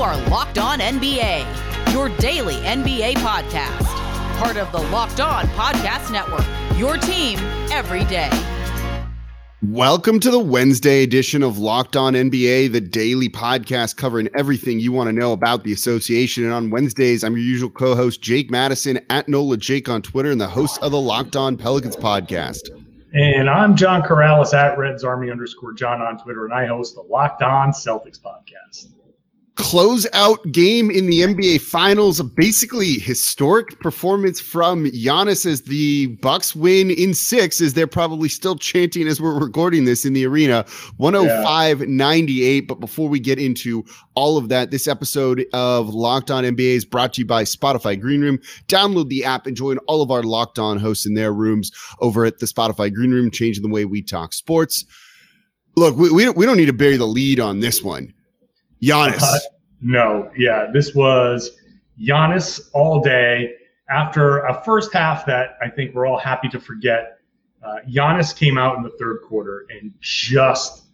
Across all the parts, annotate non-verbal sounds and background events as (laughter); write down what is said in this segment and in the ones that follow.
are Locked On NBA, your daily NBA podcast. Part of the Locked On Podcast Network, your team every day. Welcome to the Wednesday edition of Locked On NBA, the daily podcast covering everything you want to know about the association. And on Wednesdays, I'm your usual co host, Jake Madison, at NOLA Jake on Twitter, and the host of the Locked On Pelicans podcast. And I'm John Karalis at Reds Army underscore John on Twitter, and I host the Locked On Celtics podcast closeout game in the NBA Finals. Basically historic performance from Giannis as the Bucks win in six, as they're probably still chanting as we're recording this in the arena. 105 98. But before we get into all of that, this episode of Locked On NBA is brought to you by Spotify Green Room. Download the app and join all of our Locked On hosts in their rooms over at the Spotify Green Room, changing the way we talk sports. Look, we, we, we don't need to bury the lead on this one. Giannis. Uh, no, yeah, this was Giannis all day. After a first half that I think we're all happy to forget, uh, Giannis came out in the third quarter and just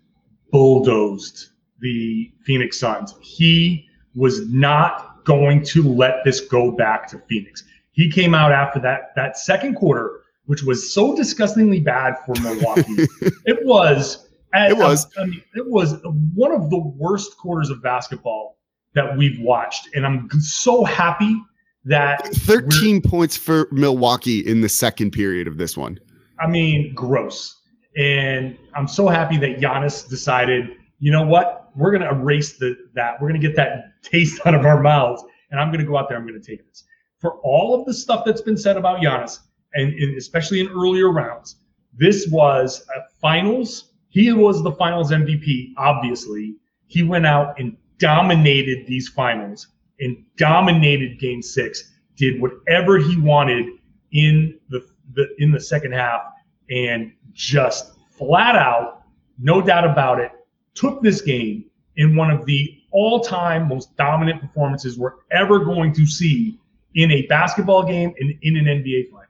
bulldozed the Phoenix Suns. He was not going to let this go back to Phoenix. He came out after that that second quarter, which was so disgustingly bad for Milwaukee. (laughs) it was it was. I mean, it was one of the worst quarters of basketball that we've watched, and I'm so happy that 13 points for Milwaukee in the second period of this one. I mean, gross. And I'm so happy that Giannis decided, you know what, we're gonna erase the that we're gonna get that taste out of our mouths, and I'm gonna go out there. I'm gonna take this. For all of the stuff that's been said about Giannis, and, and especially in earlier rounds, this was a finals he was the finals MVP, obviously. He went out and dominated these finals and dominated game six, did whatever he wanted in the, the in the second half, and just flat out, no doubt about it, took this game in one of the all-time most dominant performances we're ever going to see in a basketball game and in an NBA final.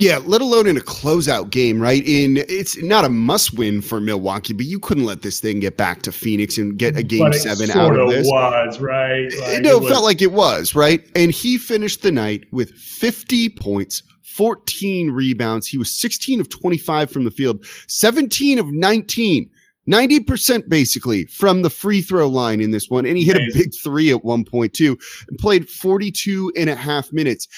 Yeah, let alone in a closeout game, right? In it's not a must win for Milwaukee, but you couldn't let this thing get back to Phoenix and get a game seven out of this. Was right? Like no, it, was. felt like it was right, and he finished the night with fifty points, 14 rebounds. He was 16 of 25 from the field, 17 of 19. 90% basically from the free throw line in this one. And he hit a big three at one point too and played 42 and a half minutes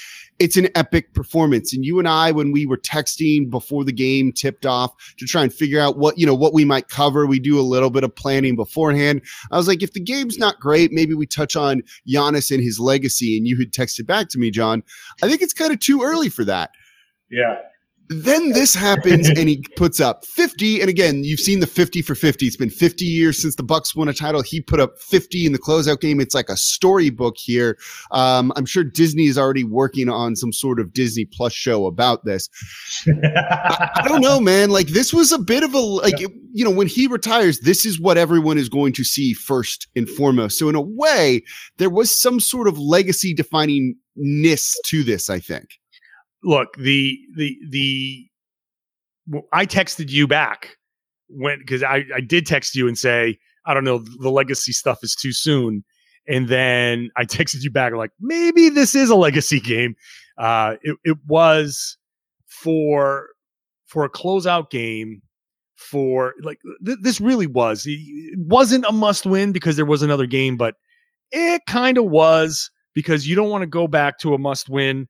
it's an epic performance. And you and I, when we were texting before the game tipped off to try and figure out what, you know, what we might cover, we do a little bit of planning beforehand. I was like, if the game's not great, maybe we touch on Giannis and his legacy. And you had texted back to me, John. I think it's kind of too early for that. Yeah. Then this happens and he puts up 50. And again, you've seen the 50 for 50. It's been 50 years since the Bucks won a title. He put up 50 in the closeout game. It's like a storybook here. Um, I'm sure Disney is already working on some sort of Disney Plus show about this. I, I, don't know, man. Like this was a bit of a like yeah. you know when he retires, this is what everyone is going to see first and foremost. So in a way, there was some sort of legacy defining ness to this. I think look, the the the I texted you back when because I I did text you and say I don't know the legacy stuff is too soon, and then I (laughs) texted you back like maybe this is a legacy game. Uh, it it was for for a closeout game for like th- this really was it wasn't a must win because there was another game but it kind of was because you don't want to go back to a must win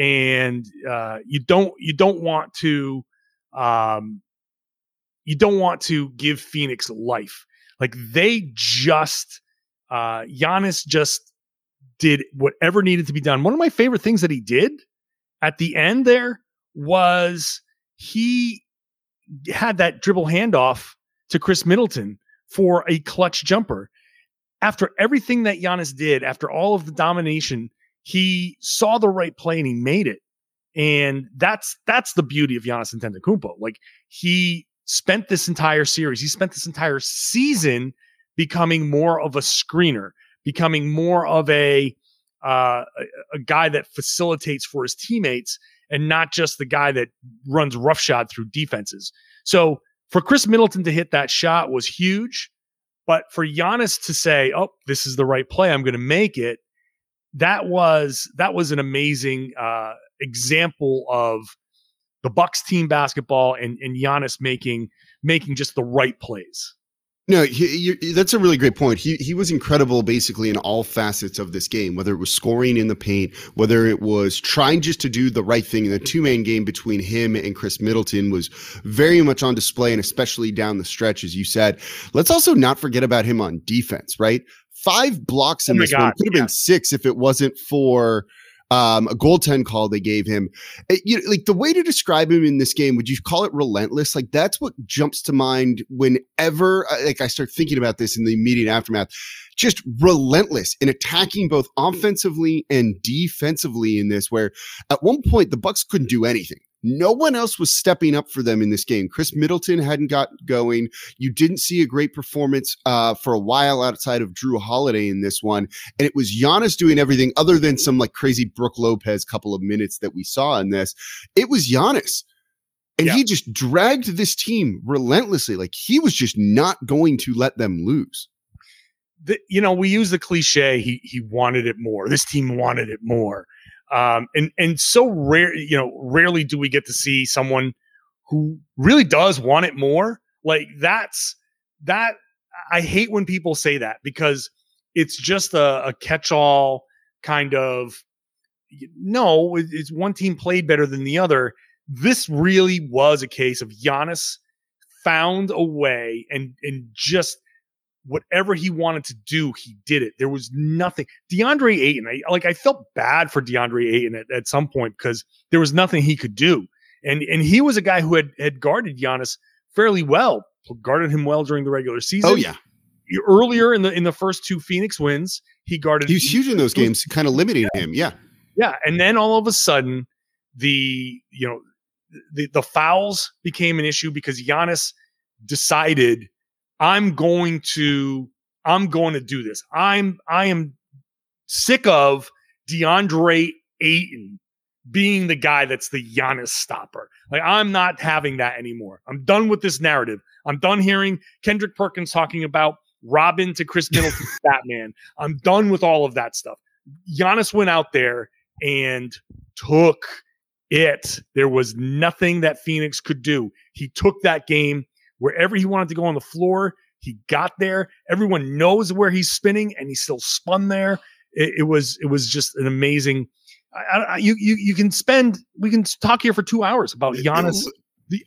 and uh, you don't you don't want to um, you don't want to give Phoenix life. Like they just uh, Giannis just did whatever needed to be done. One of my favorite things that he did at the end there was he had that dribble handoff to Khris Middleton for a clutch jumper. After everything that Giannis did, after all of the domination he saw the right play and he made it. And that's that's the beauty of Giannis Antetokounmpo. Like he spent this entire series, he spent this entire season becoming more of a screener, becoming more of a uh, a, a guy that facilitates for his teammates and not just the guy that runs roughshod through defenses. So for Khris Middleton to hit that shot was huge. But for Giannis to say, "Oh, this is the right play. I'm going to make it," that was that was an amazing uh, example of the Bucks team basketball and and Giannis making making just the right plays. No, he, that's a really great point. He he was incredible, basically in all facets of this game. Whether it was scoring in the paint, whether it was trying just to do the right thing. in The two man game between him and Khris Middleton was very much on display, and especially down the stretch, as you said. Let's also not forget about him on defense. Right, five blocks in oh this God, one could have yeah. been six if it wasn't for um, a goaltend call they gave him. It, eh, you know, like the way to describe him in this game, would you call it relentless? Like that's what jumps to mind whenever uh, like I start thinking about this in the immediate aftermath. Just relentless in attacking both offensively and defensively in this, where at one point the Bucks couldn't do anything. No one else was stepping up for them in this game. Khris Middleton hadn't got going. You didn't see a great performance uh, for a while outside of Jrue Holiday in this one. And it was Giannis doing everything other than some like crazy Brook Lopez couple of minutes that we saw in this. It was Giannis. And yeah. he just dragged this team relentlessly. Like he was just not going to let them lose. The, you know, we use the cliche, he he wanted it more. This team wanted it more. Um, and and so rare, you know, rarely do we get to see someone who really does want it more. Like that's that. I hate when people say that because it's just a, a catch-all kind of. No, it's one team played better than the other. This really was a case of Giannis found a way and and just whatever he wanted to do, he did it. There was nothing. DeAndre Ayton, I, like I felt bad for DeAndre Ayton at, at some point because there was nothing he could do. And and he was a guy who had had guarded Giannis fairly well, guarded him well during the regular season. Oh yeah. Earlier in the in the first two Phoenix wins, he guarded. He was huge in those games, kind of limiting yeah. him. Yeah, yeah. And then all of a sudden, the you know the the fouls became an issue because Giannis decided I'm going to I'm going to do this. I'm I am sick of DeAndre Ayton being the guy that's the Giannis stopper. Like I'm not having that anymore. I'm done with this narrative. I'm done hearing Kendrick Perkins talking about Robin to Khris Middleton (laughs) Batman. I'm done with all of that stuff. Giannis went out there and took it. There was nothing that Phoenix could do. He took that game wherever he wanted to go on the floor. He got there. Everyone knows where he's spinning, and he still spun there. It, it was it was just an amazing. I, I, you you you can spend. We can talk here for two hours about Giannis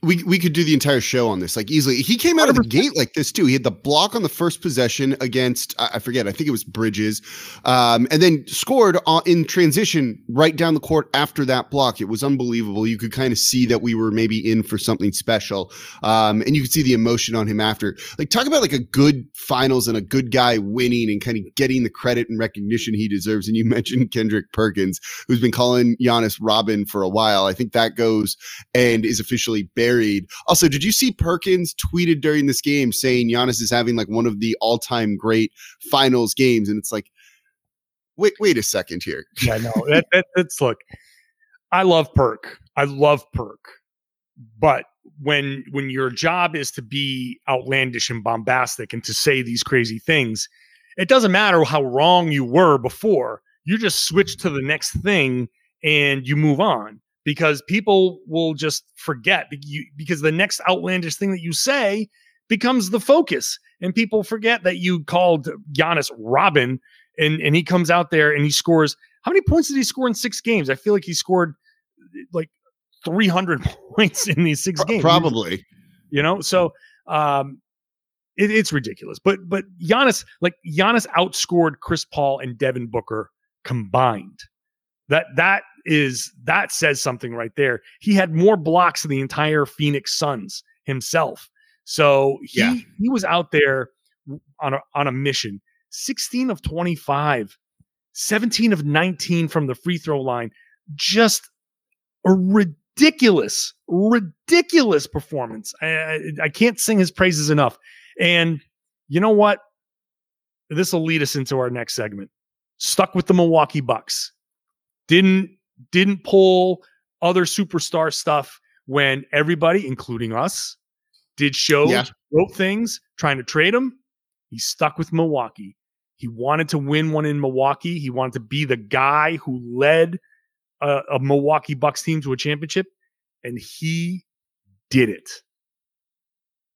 we we could do the entire show on this like easily. He came out of the gate like this too. He had the block on the first possession against I forget. I think it was Bridges, um, and then scored in transition right down the court after that block. It was unbelievable. You could kind of see that we were maybe in for something special, um, and you could see the emotion on him after. Like talk about like a good finals and a good guy winning and kind of getting the credit and recognition he deserves. And you (laughs) mentioned Kendrick Perkins, who's been calling Giannis Robin for a while. I think that goes and is officially buried. Also, did you see Perkins tweeted during this game saying Giannis is having like one of the all time great finals games? And it's like, wait, wait a second here. yeah, no, (laughs) that, that, that's look, I love Perk. I love Perk. But when when your job is to be outlandish and bombastic and to say these crazy things, it doesn't matter how wrong you were before. You just switch to the next thing and you move on because people will just forget because the next outlandish thing that you say becomes the focus and people forget that you called Giannis Robin and and he comes out there and he scores how many points did he score in 6 games? I feel like he scored like 300 (laughs) points in these 6 games. probably. You know so um it, it's ridiculous but but Giannis like Giannis outscored Chris Paul and Devin Booker combined. That that is that says something right there. He had more blocks than the entire Phoenix Suns himself. So he yeah. he was out there on a on a mission. 16 of 25, 17 of 19 from the free throw line. Just a ridiculous, ridiculous performance. I, I, I can't sing his praises enough. And you know what? This will lead us into our next segment. Stuck with the Milwaukee Bucks. Didn't didn't pull other superstar stuff when everybody, including us, did shows, yeah. wrote things, trying to trade him. He stuck with Milwaukee. He wanted to win one in Milwaukee. He wanted to be the guy who led a, a Milwaukee Bucks team to a championship, and he did it.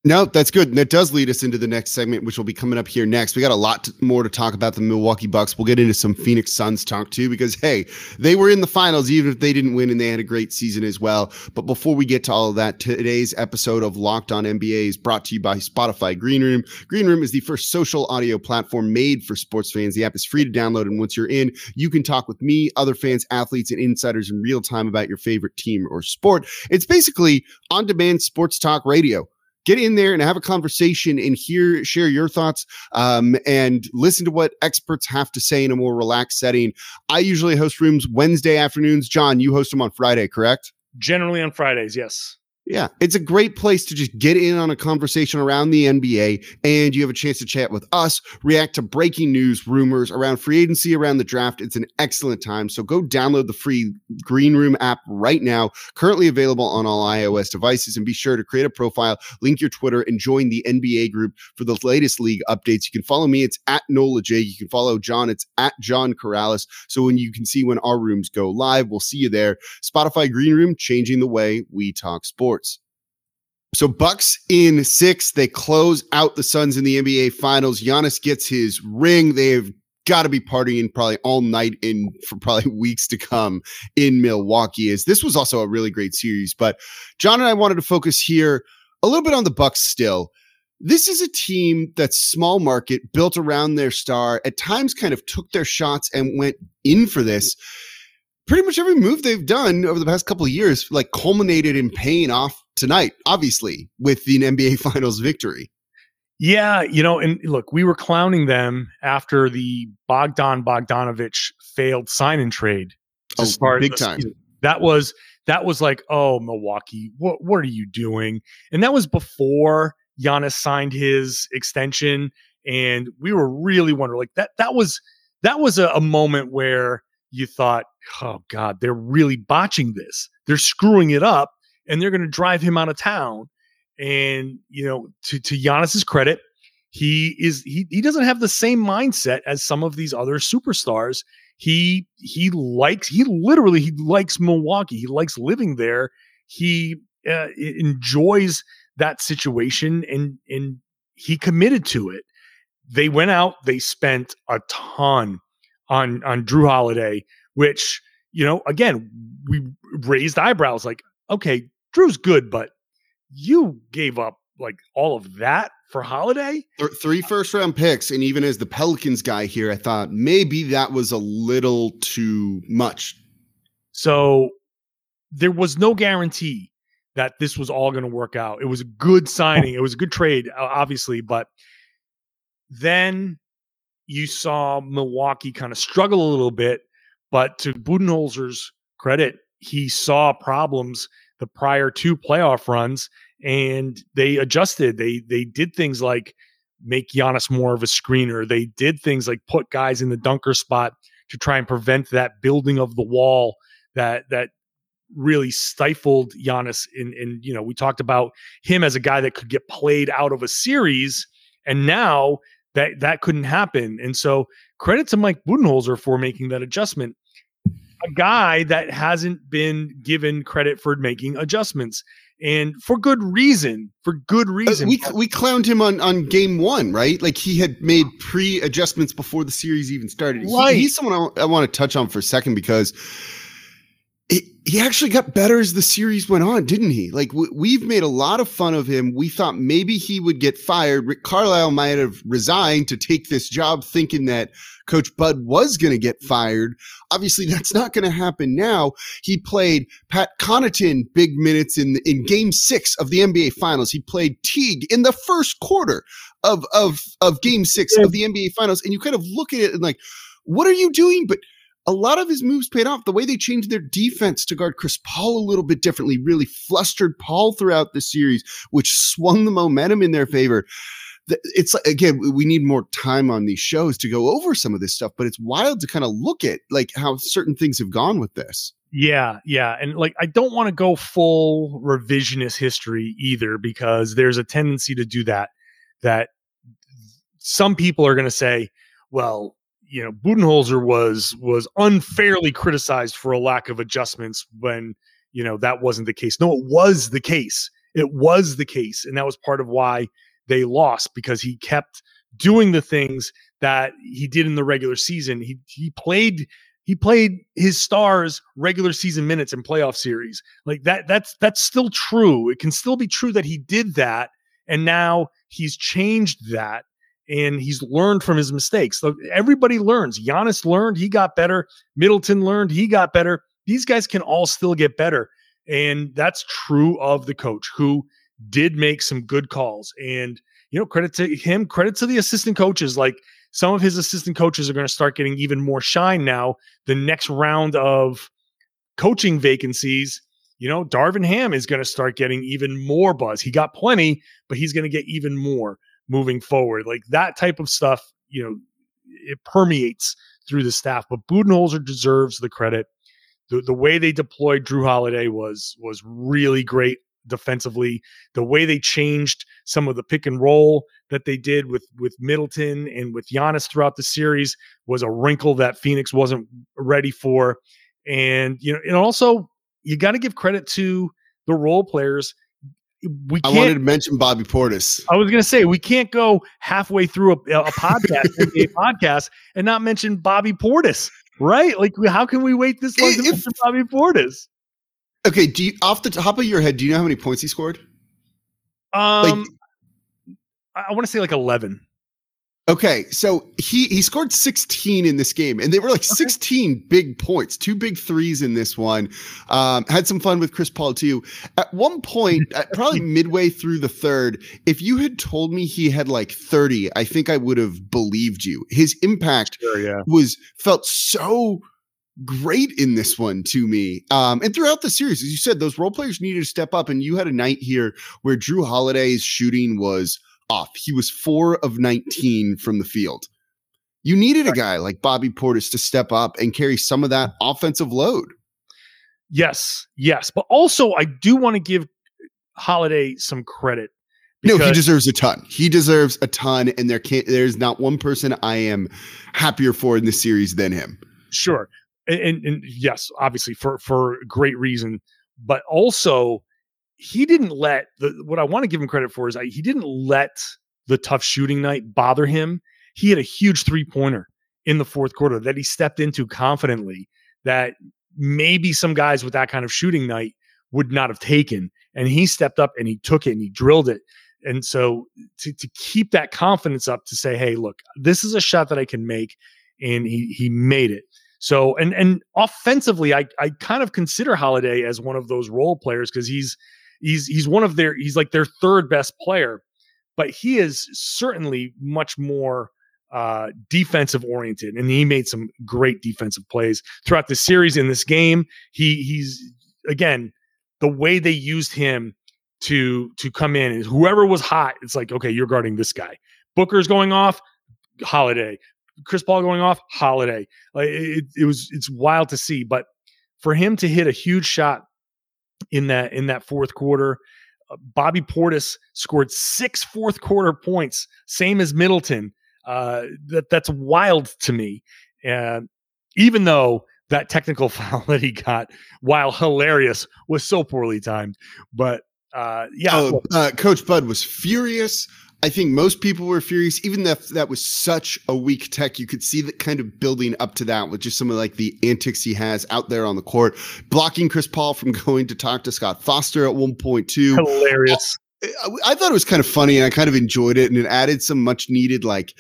No, that's good. And that does lead us into the next segment, which will be coming up here next. We got a lot more to talk about the Milwaukee Bucks. We'll get into some Phoenix Suns talk too, because hey, they were in the finals, even if they didn't win and they had a great season as well. But before we get to all of that, today's episode of Locked On NBA is brought to you by Spotify Green Room. Green Room is the first social audio platform made for sports fans. The app is free to download. And once you're in, you can talk with me, other fans, athletes, and insiders in real time about your favorite team or sport. It's basically on demand sports talk radio get in there and have a conversation and hear share your thoughts um, and listen to what experts have to say in a more relaxed setting. I usually host rooms wednesday afternoons. John you host them on friday correct? Generally on fridays yes yeah, it's a great place to just get in on a conversation around the NBA, and you have a chance to chat with us, react to breaking news, rumors around free agency, around the draft. It's an excellent time. So go download the free Green Room app right now, currently available on all iOS devices, and be sure to create a profile, link your Twitter, and join the NBA group for the latest league updates. You can follow me, it's at Nola J. You can follow John, it's at John Karalis. So when you can see when our rooms go live, we'll see you there. Spotify Green Room, changing the way we talk sports. So Bucks in six, they close out the Suns in the NBA Finals. Giannis gets his ring. They've got to be partying probably all night in for probably (laughs) weeks to come in Milwaukee. Is this was also a really great series, but John and I wanted to focus here a little bit on the Bucks still. This is a team that's small market, built around their star. At times, kind of took their shots and went in for this pretty much every move they've done over the past couple of years, like culminated in paying off tonight, obviously, with the NBA (laughs) Finals victory. Yeah, you know, and look, we were clowning them after the Bogdan Bogdanovich failed sign and trade to oh, start big time. Season. That was that was like, oh, Milwaukee, what what are you doing? And that was before Giannis signed his extension, and we were really wondering like that. That was that was a, a moment where you thought, oh God, they're really botching this. They're screwing it up and they're going to drive him out of town. And, you know, to, to Giannis's credit, he is he he doesn't have the same mindset as some of these other superstars. He he likes he literally he likes Milwaukee. He likes living there. He uh, enjoys that situation and and he committed to it. They went out, they spent a ton on on Jrue Holiday, which you know, again, we raised eyebrows. Like, okay, Jrue's good, but you gave up like all of that for Holiday. Three uh, first round picks, and even as the Pelicans guy here, I thought maybe that was a little too much. So there was no guarantee that this was all going to work out. It was a good signing. It was a good trade, obviously, but then you saw Milwaukee kind of struggle a little bit, but to Budenholzer's credit, he saw problems the prior two playoff runs and they adjusted. They they did things like make Giannis more of a screener. They did things like put guys in the dunker spot to try and prevent that building of the wall that that really stifled Giannis in in you know we talked about him as a guy that could get played out of a series and now that that couldn't happen. And so credit to Mike Budenholzer for making that adjustment. A guy that hasn't been given credit for making adjustments and for good reason. For good uh, reason. Uh, we we clowned him on on game one, right? Like he had made pre adjustments before the series even started. Right. He, he's someone I, I want to touch on for a second because he actually got better as the series went on, didn't he? Like w- we've made a lot of fun of him. We thought maybe he would get fired. Rick Carlisle might have resigned to take this job, thinking that Coach Bud was going to get fired. Obviously, that's not going to happen now. He played Pat Connaughton big minutes in in Game Six of the NBA Finals. He played Teague in the first quarter of of of Game Six of the NBA Finals, and you kind of look at it and like, what are you doing? But a lot of his moves paid off. The way they changed their defense to guard Chris Paul a little bit differently really flustered Paul throughout the series, which swung the momentum in their favor. It's again, we need more time on these shows to go over some of this stuff, but it's wild to kind of look at like how certain things have gone with this. Yeah, yeah. And like I don't want to go full revisionist history either because there's a tendency to do that that some people are going to say, well, you know, Budenholzer was was unfairly criticized for a lack of adjustments when you know that wasn't the case. No, it was the case. It was the case, and that was part of why they lost because he kept doing the things that he did in the regular season. He he played he played his stars regular season minutes in playoff series. Like that that's that's still true. It can still be true that he did that and now he's changed that and he's learned from his mistakes. Everybody learns. Giannis learned, he got better. Middleton learned, he got better. These guys can all still get better. And that's true of the coach who did make some good calls. And, you know, credit to him, credit to the assistant coaches. Like some of his assistant coaches are going to start getting even more shine now. The next round of coaching vacancies, you know, Darvin Ham is going to start getting even more buzz. He got plenty, but he's going to get even more moving forward. Like that type of stuff, you know, it permeates through the staff. But Budenholzer deserves the credit. The, the way they deployed Jrue Holiday was was really great defensively. The way they changed some of the pick and roll that they did with with Middleton and with Giannis throughout the series was a wrinkle that Phoenix wasn't ready for. And you know, and also you got to give credit to the role players we I wanted to mention Bobby Portis. I was going to say we can't go halfway through a, a podcast, (laughs) a podcast, and not mention Bobby Portis, right? Like, how can we wait this long if, to mention Bobby Portis? Okay, do you, off the top of your head, do you know how many points he scored? Um, like, I want to say like eleven. Okay, so he he scored 16 in this game, and they were like okay. 16 big points, two big threes in this one. Um, had some fun with Chris Paul too. At one point, (laughs) at probably midway through the third, if you had told me he had like 30, I think I would have believed you. His impact sure, yeah. was felt so great in this one to me. Um, and throughout the series, as you said, those role players needed to step up, and you had a night here where Jrue Holiday's shooting was off. He was four of 19 from the field. You needed a guy like Bobby Portis to step up and carry some of that mm-hmm. offensive load. Yes, yes. But also, I do want to give Holiday some credit. No, he deserves a ton. He deserves a ton, and there can't. There's not one person I am happier for in this series than him. Sure, and, and, and yes, obviously for for great reason, but also he didn't let the what I want to give him credit for is I, he didn't let the tough shooting night bother him. He had a huge three pointer in the fourth quarter that he stepped into confidently that maybe some guys with that kind of shooting night would not have taken. And he stepped up and he took it and he drilled it. And so to, to keep that confidence up to say, hey, look, this is a shot that I can make. And he he made it. So and and offensively, I I kind of consider Holiday as one of those role players because he's he's he's one of their he's like their third best player, but he is certainly much more uh, defensive oriented, and he made some great defensive plays throughout the series. In this game, he he's again the way they used him to to come in is whoever was hot. It's like okay, you're guarding this guy. Booker's going off, Holiday. Chris Paul going off, Holiday. Like it, it was it's wild to see, but for him to hit a huge shot in that in that fourth quarter. Uh, Bobby Portis scored six fourth quarter points, same as Middleton. Uh, that that's wild to me. And even though that technical (laughs) foul that he got, while hilarious, was so poorly timed, but uh, yeah, oh, uh, Coach Bud was furious. I think most people were furious, even if that was such a weak tech. You could see that kind of building up to that with just some of like the antics he has out there on the court, blocking Chris Paul from (laughs) going to talk to Scott Foster at one point too. Hilarious. I, I thought it was kind of funny and I kind of enjoyed it and it added some much needed like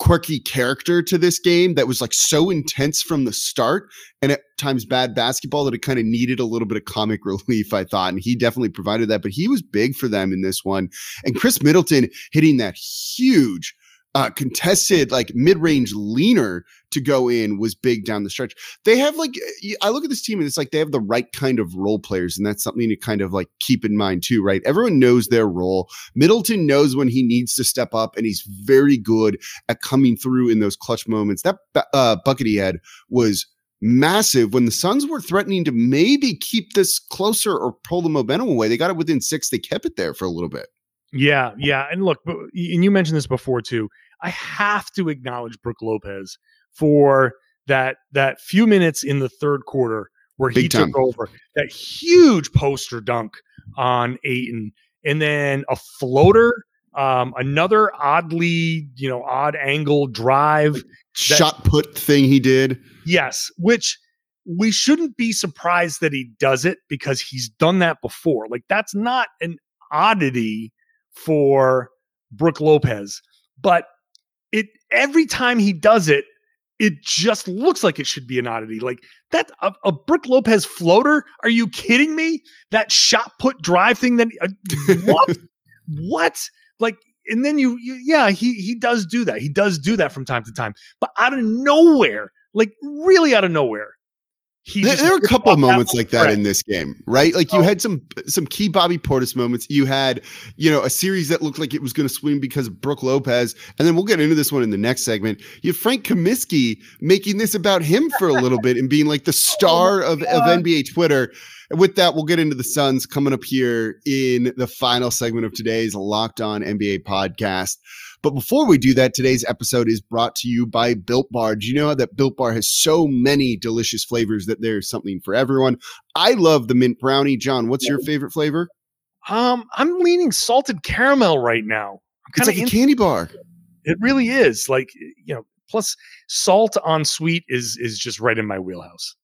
quirky character to this game that was like so intense from the start and at times bad basketball that it kind of needed a little bit of comic (laughs) relief, I thought. And he definitely provided that, but he was big for them in this one. And Khris Middleton hitting that huge uh, contested like mid-range leaner to go in was big down the stretch. They have like I look at this team and it's like they have the right kind of role players, and that's something to kind of like keep in mind too, right? Everyone knows their role. Middleton knows when he needs to step up, and he's very good at coming through in those clutch moments. That uh, bucket he had was massive when the Suns were threatening to maybe keep this closer or pull the momentum away. They got it within six. They kept it there for a little bit. Yeah, yeah. And look, and you mentioned this before too. I have to acknowledge Brook Lopez for that that few minutes in the third quarter where Big he time. took over that huge poster dunk on Ayton, and then a floater, um, another oddly you know odd angle drive. Shot put thing he did. Yes, which we shouldn't be surprised that he does it because he's done that before. Like that's not an oddity for Brook Lopez, but it every time he does it, it just looks like it should be an oddity. Like that a, a Brook Lopez floater? Are you kidding me? That shot put drive thing that uh, (laughs) what? what? Like and then you, you yeah, he he does do that. He does do that from time to time. But out of nowhere, like really out of nowhere, he There, there are a couple of moments like that in this game, right? Like you Oh. had some some key Bobby Portis moments. You had, you know, a series that looked like it was going to swing because of Brook Lopez, and then we'll get into this one in the next segment. You have Frank Kaminsky making this about him for a little bit and being like the (laughs) star of, of NBA Twitter. And with that, we'll get into the Suns coming up here in the final segment of today's Locked On NBA podcast. But before we do that, today's episode is brought to you by Built Bar. Do you know that Built Bar has so many delicious flavors that there's something for everyone? I love the mint brownie. John, what's your favorite flavor? Um, I'm leaning salted caramel right now. It's like a candy bar. it really is like you know. Plus, salt on sweet is is just right in my wheelhouse.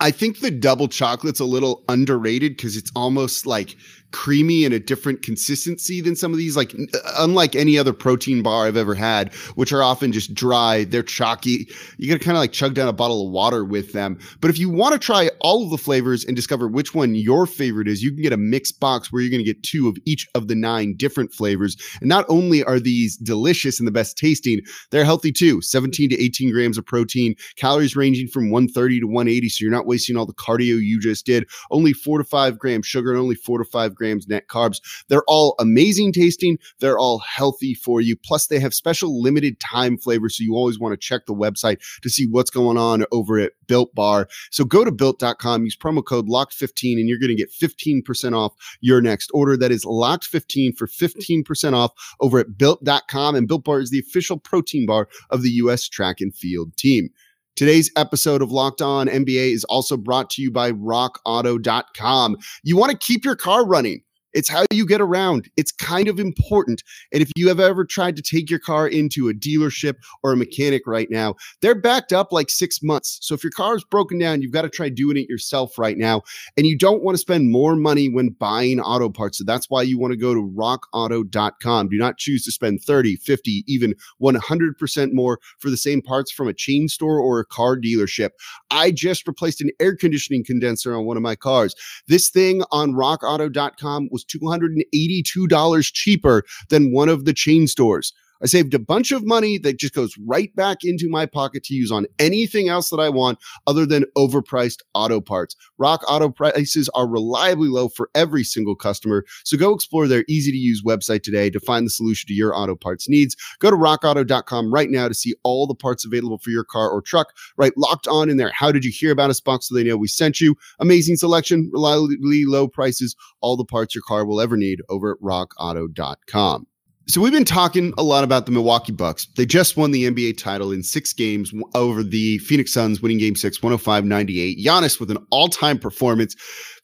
I think the double chocolate's a little underrated because it's almost like creamy and a different consistency than some of these. Like, uh, unlike any other protein bar I've ever had, which are often just dry, they're chalky. You got to kind of like chug down a bottle of water with them. But if you want to try all of the flavors and discover which one your favorite is, you can get a mixed box where you're to get two of each of the nine different flavors. And not only are these delicious and the best tasting, they're healthy too 17 to 18 grams of protein, calories ranging from 130 to 180. So you're not wasting all the cardio you just did. Only four to five grams sugar and only four to five grams net carbs. They're all amazing tasting. They're all healthy for you. Plus, they have special limited time flavors. So you always want to check the website to see what's going on over at Built Bar. So go to built.com, use promo code LOCKED15, and you're going to get 15% off your next order. That is LOCKED15 for 15% off over at built.com. And Built Bar is the official protein bar of the U.S. track and field team. Today's episode of Locked On NBA is also brought to you by rockauto.com. You want to keep your car running. It's how you get around. It's kind of important. And if you have ever tried to take your car into a dealership or a mechanic right now, they're backed up like six months. So if your car is broken down, you've got to try doing it yourself right now. And you don't want to spend more money when buying auto parts. So that's why you want to go to rockauto.com. Do not choose to spend 30, 50, even 100% more for the same parts from a chain store or a car dealership. I just replaced an air conditioning condenser on one of my cars. This thing on rockauto.com was $282 cheaper than one of the chain stores. I saved a bunch of money that just goes right back into my pocket to use on anything else that I want other than overpriced auto parts. Rock Auto prices are reliably low for every single customer. So go explore their easy to use website today to find the solution to your auto parts needs. Go to rockauto.com right now to see all the parts available for your car or truck. Right, locked on in there. How did you hear about us box so they know we sent you? Amazing selection, reliably low prices, all the parts your car will ever need over at rockauto.com. So we've been talking a lot about the Milwaukee Bucks. They just won the NBA title in six games over the Phoenix Suns, winning game six, 105-98. Giannis with an all-time performance,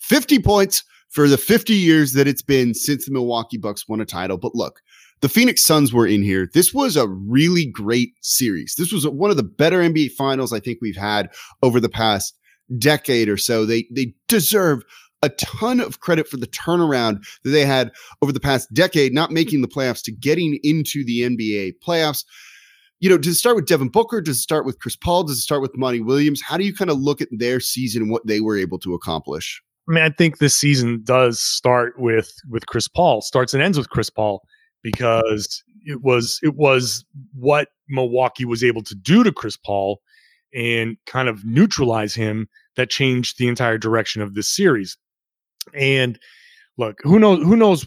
50 points for the 50 years that it's been since the Milwaukee Bucks won a title. But look, the Phoenix Suns were in here. This was a really great series. This was one of the better NBA finals I think we've had over the past decade or so. They they deserve a ton of credit for the turnaround that they had over the past decade, not making the playoffs to getting into the NBA playoffs. You know, does it start with Devin Booker? Does it start with Chris Paul? Does it start with Monty Williams? How do you kind of look at their season and what they were able to accomplish? I mean, I think this season does start with with Chris Paul. Starts and ends with Chris Paul because it was it was what Milwaukee was able to do to Chris Paul and kind of neutralize him that changed the entire direction of this series. And look, who knows who knows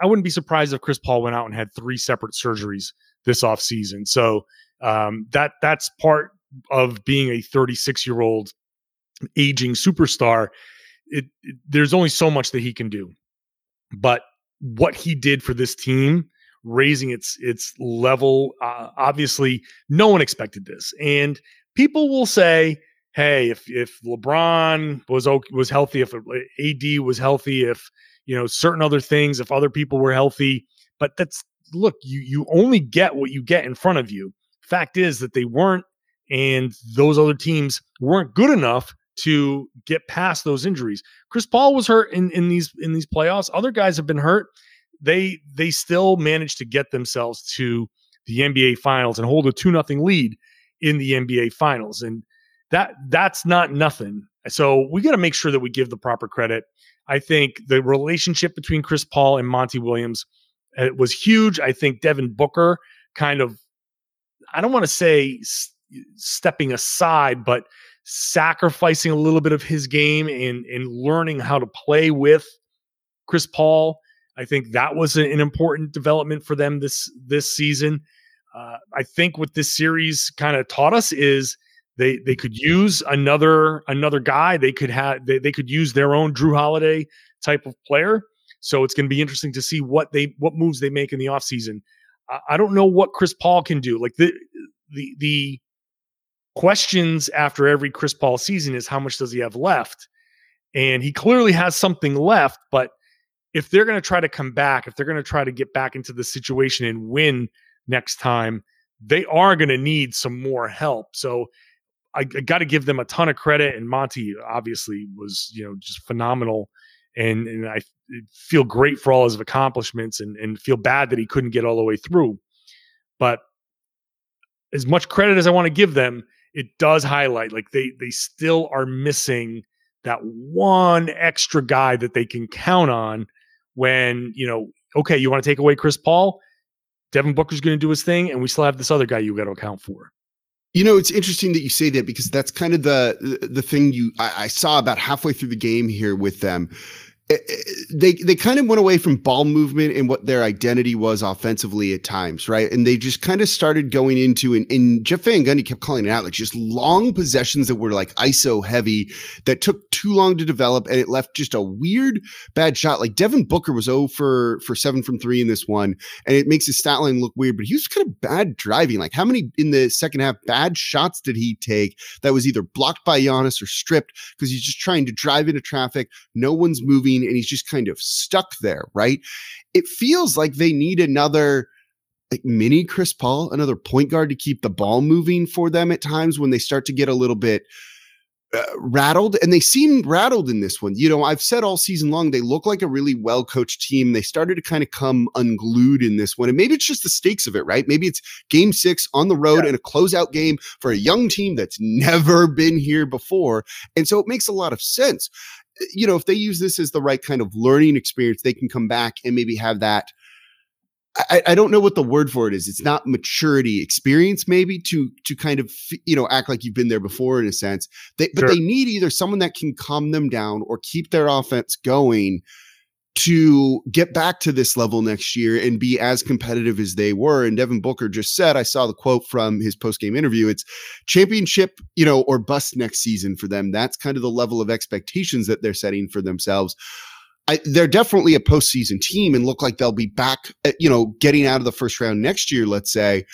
I wouldn't be surprised if Chris Paul went out and had three separate surgeries this offseason. So um, that that's part of being a 36 year old aging superstar. It, it, there's only so much that he can do, but what he did for this team raising its its level. Uh, obviously, no one expected this, and people will say, "Hey, if if LeBron was was healthy, if AD was healthy, if you know certain other things, if other people were healthy," but that's look, you you only get what you get in front of you. Fact is that they weren't, and those other teams weren't good enough to get past those injuries. Chris Paul was hurt in, in these in these playoffs. Other guys have been hurt. They they still managed to get themselves to the NBA finals and hold a 2 nothing lead in the NBA finals. And that that's not nothing. So we got to make sure that we give the proper credit. I think the relationship between Chris Paul and Monty Williams it uh, was huge. I think Devin Booker kind of I don't want to say stepping aside, but sacrificing a little bit of his game and and learning how to play with Chris Paul. I think that was an important development for them this this season. Uh, I think what this series kind of taught us is they they could use another another guy. They could have they, they could use their own Jrue Holiday type of player. So it's going to be interesting to see what they what moves they make in the offseason. I, I don't know what Chris Paul can do. Like the the the questions after every Chris Paul season is how much does he have left? And he clearly has something left, but if they're going to try to come back, if they're going to try to get back into the situation and win next time, they are going to need some more help. So I, I got to give them a ton of credit. And Monty obviously was, you know, just phenomenal. And, and I feel great for all his accomplishments and, and feel bad that he couldn't get all the way through. But as much credit as I want to give them, it does highlight like they they still are missing that one extra guy that they can count on when you know okay you want to take away Chris Paul Devin Booker's going to do his thing and we still have this other guy you got to account for you know it's interesting that you say that because that's kind of the the thing you I, I saw about halfway through the game here with them Eh, eh, they they kind of went away from ball movement and what their identity was offensively at times, right? And they just kind of started going into and, and Jeff Van Gundy kept calling it out like just long possessions that were like ISO heavy that took too long to develop and it left just a weird bad shot. Like Devin Booker was 0 for for seven from three in this one, and it makes his stat line look weird. But he was kind of bad driving. Like how many in the second half bad shots did he take that was either blocked by Giannis or stripped because he's just trying to drive into traffic, no one's moving and he's just kind of stuck there, right? It feels like they need another like mini Chris Paul, another point guard to keep the ball moving for them at times when they start to get a little bit uh, rattled and they seem rattled in this one. You know, I've said all season long they look like a really well coached team. They started to kind of come unglued in this one. And maybe it's just the stakes of it, right? Maybe it's game six on the road yeah. and a closeout game for a young team that's never been here before. And so it makes a lot of sense you know, if they use this as the right kind of learning experience, they can come back and maybe have that. I, I don't know what the word for it is. It's not maturity, experience, maybe to to kind of you know act like you've been there before in a sense. They, but sure. they need either someone that can calm them down or keep their offense going to get back to this level next year and be as competitive as they were. And Devin Booker just said, I saw the quote from his post game interview. It's championship, you know, or bust next season for them. That's kind of the level of expectations that they're setting for themselves. I, they're definitely a postseason team and look like they'll be back, uh, you know, getting out of the first round next year, let's say.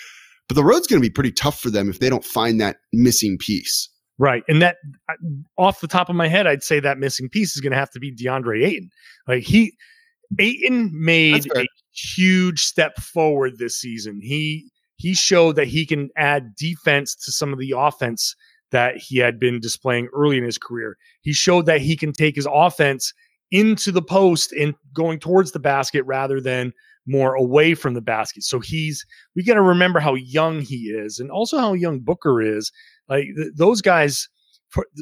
But the road's going to be pretty tough for them if they don't find that missing piece. Right. And that off the top of my head, I'd say that missing piece is going to have to be DeAndre Ayton. Like he, Ayton made a huge step forward this season. He, he showed that he can add defense to some of the offense that he had been displaying early in his career. He showed that he can take his offense into the post and going towards the basket rather than more away from the basket. So he's we got to remember how young he is and also how young Booker is like th- those guys,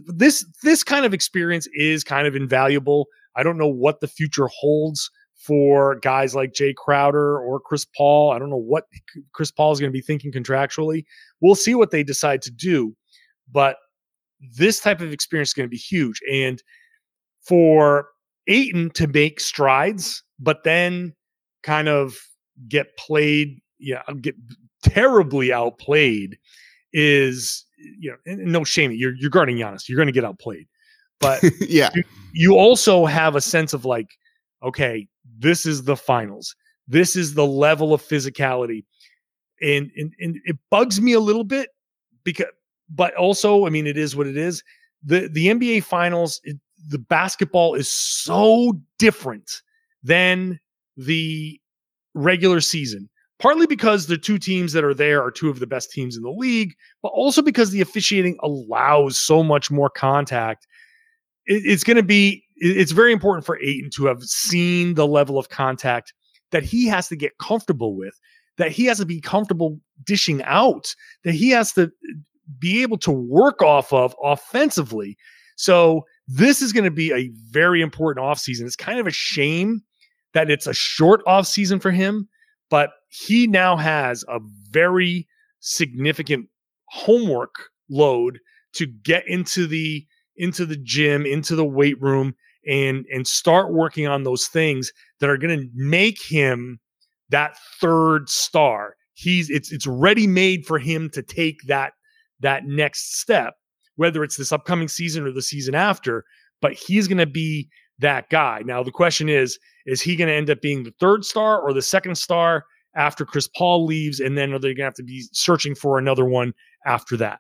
this this kind of experience is kind of invaluable. I don't know what the future holds for guys like Jae Crowder or Chris Paul. I don't know what Chris Paul is going to be thinking contractually. We'll see what they decide to do, but this type of experience is going to be huge. And for Ayton to make strides, but then kind of get played, yeah, get terribly outplayed is you know, no shame. You're you're guarding Giannis. You're going to get outplayed. But (laughs) yeah, you, you also have a sense of like, okay, this is the finals. This is the level of physicality. And, and, and it bugs me a little bit because, but also, I mean, it is what it is. The, the NBA finals, it, the basketball is so different than the regular season. Partly because the two teams that are there are two of the best teams in the league, but also because the officiating allows so much more contact. It, it's going to be, it's very important for Ayton to have seen the level of contact that he has to get comfortable with, that he has to be comfortable dishing out, that he has to uh, be able to work off of offensively. So this is going to be a very important offseason. It's kind of a shame that it's a short offseason for him, but he now has a very significant homework load to get into the into the gym, into the weight room and and start working on those things that are going to make him that third star. He's it's it's ready made for him to take that that next step, whether it's this upcoming season or the season after. But he's going to be that guy. Now the question is: Is he going to end up being the third star or the second star after Chris Paul leaves, and then are they going to have to be searching for another one after that?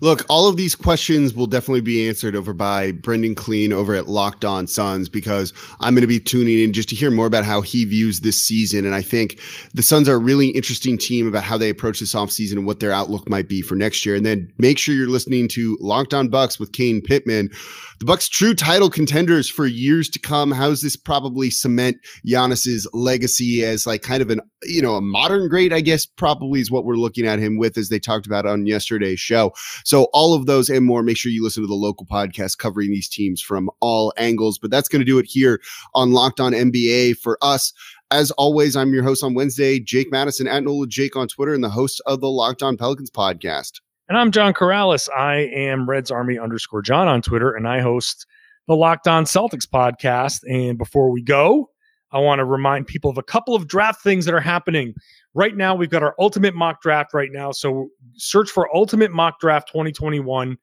Look, all of these questions will definitely be answered over by Brendon Kleen over at Locked On Suns because I'm going to be tuning in just to hear more about how he views this season. And I think the Suns are a really interesting team about how they approach this offseason and what their outlook might be for next year. And then make sure you're listening to Locked On Bucks with Kane Pitman. The Bucks true title contenders for years to come. How's this probably cement Giannis's legacy as like kind of an, you know, a modern great, I guess probably is what we're looking at him with as they talked about on yesterday's show. So all of those and more, make sure you listen to the local podcast covering these teams from all angles. But that's going to do it here on Locked On NBA for us. As always, I'm your host on Wednesday, Jake Madison at Nola Jake on Twitter and the host of the Locked On Pelicans podcast. And I'm John Karalis. I am Reds Army underscore John on Twitter, and I host the Locked On Celtics podcast. And before we go, I want to remind people of a couple of draft things that are happening. Right now, we've got our ultimate mock draft right now. So search for Ultimate Mock Draft 2021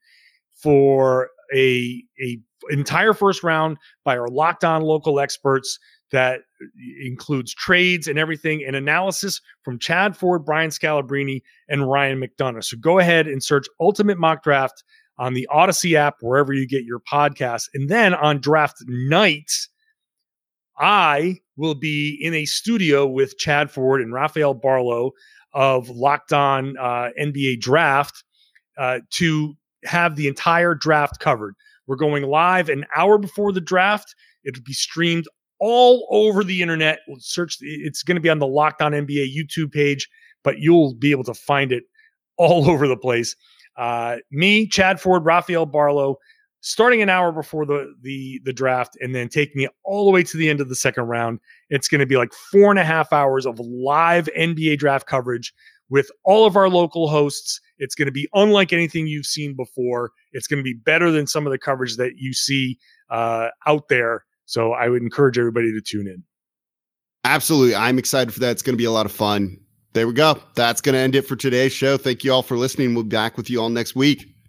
for a, a entire first round by our locked on local experts that includes trades and everything and analysis from Chad Ford, Brian Scalabrine, and Ryan McDonough. So go ahead and search Ultimate Mock Draft on the Odyssey app, wherever you get your podcasts. And then on draft night, I will be in a studio with Chad Ford and Rafael Barlowe of Locked On uh, NBA Draft uh, to have the entire draft covered. We're going live an hour before the draft. It'll be streamed all over the internet. Search. It's going to be on the Locked On NBA YouTube page, but you'll be able to find it (laughs) all over the place. Uh, me, Chad Ford, Rafael Barlowe, starting an hour before the the the draft and then taking it all the way to the end of the second round. It's going to be like four and a half hours of live NBA draft coverage with all of our local hosts. It's going to be unlike anything you've seen before. It's going to be better than some of the coverage that you see uh, out there. So I would encourage everybody to tune in. Absolutely. I'm excited for that. It's going to be a lot of fun. There we go. That's going to end it for today's show. Thank you all for listening. We'll be back with you all next week.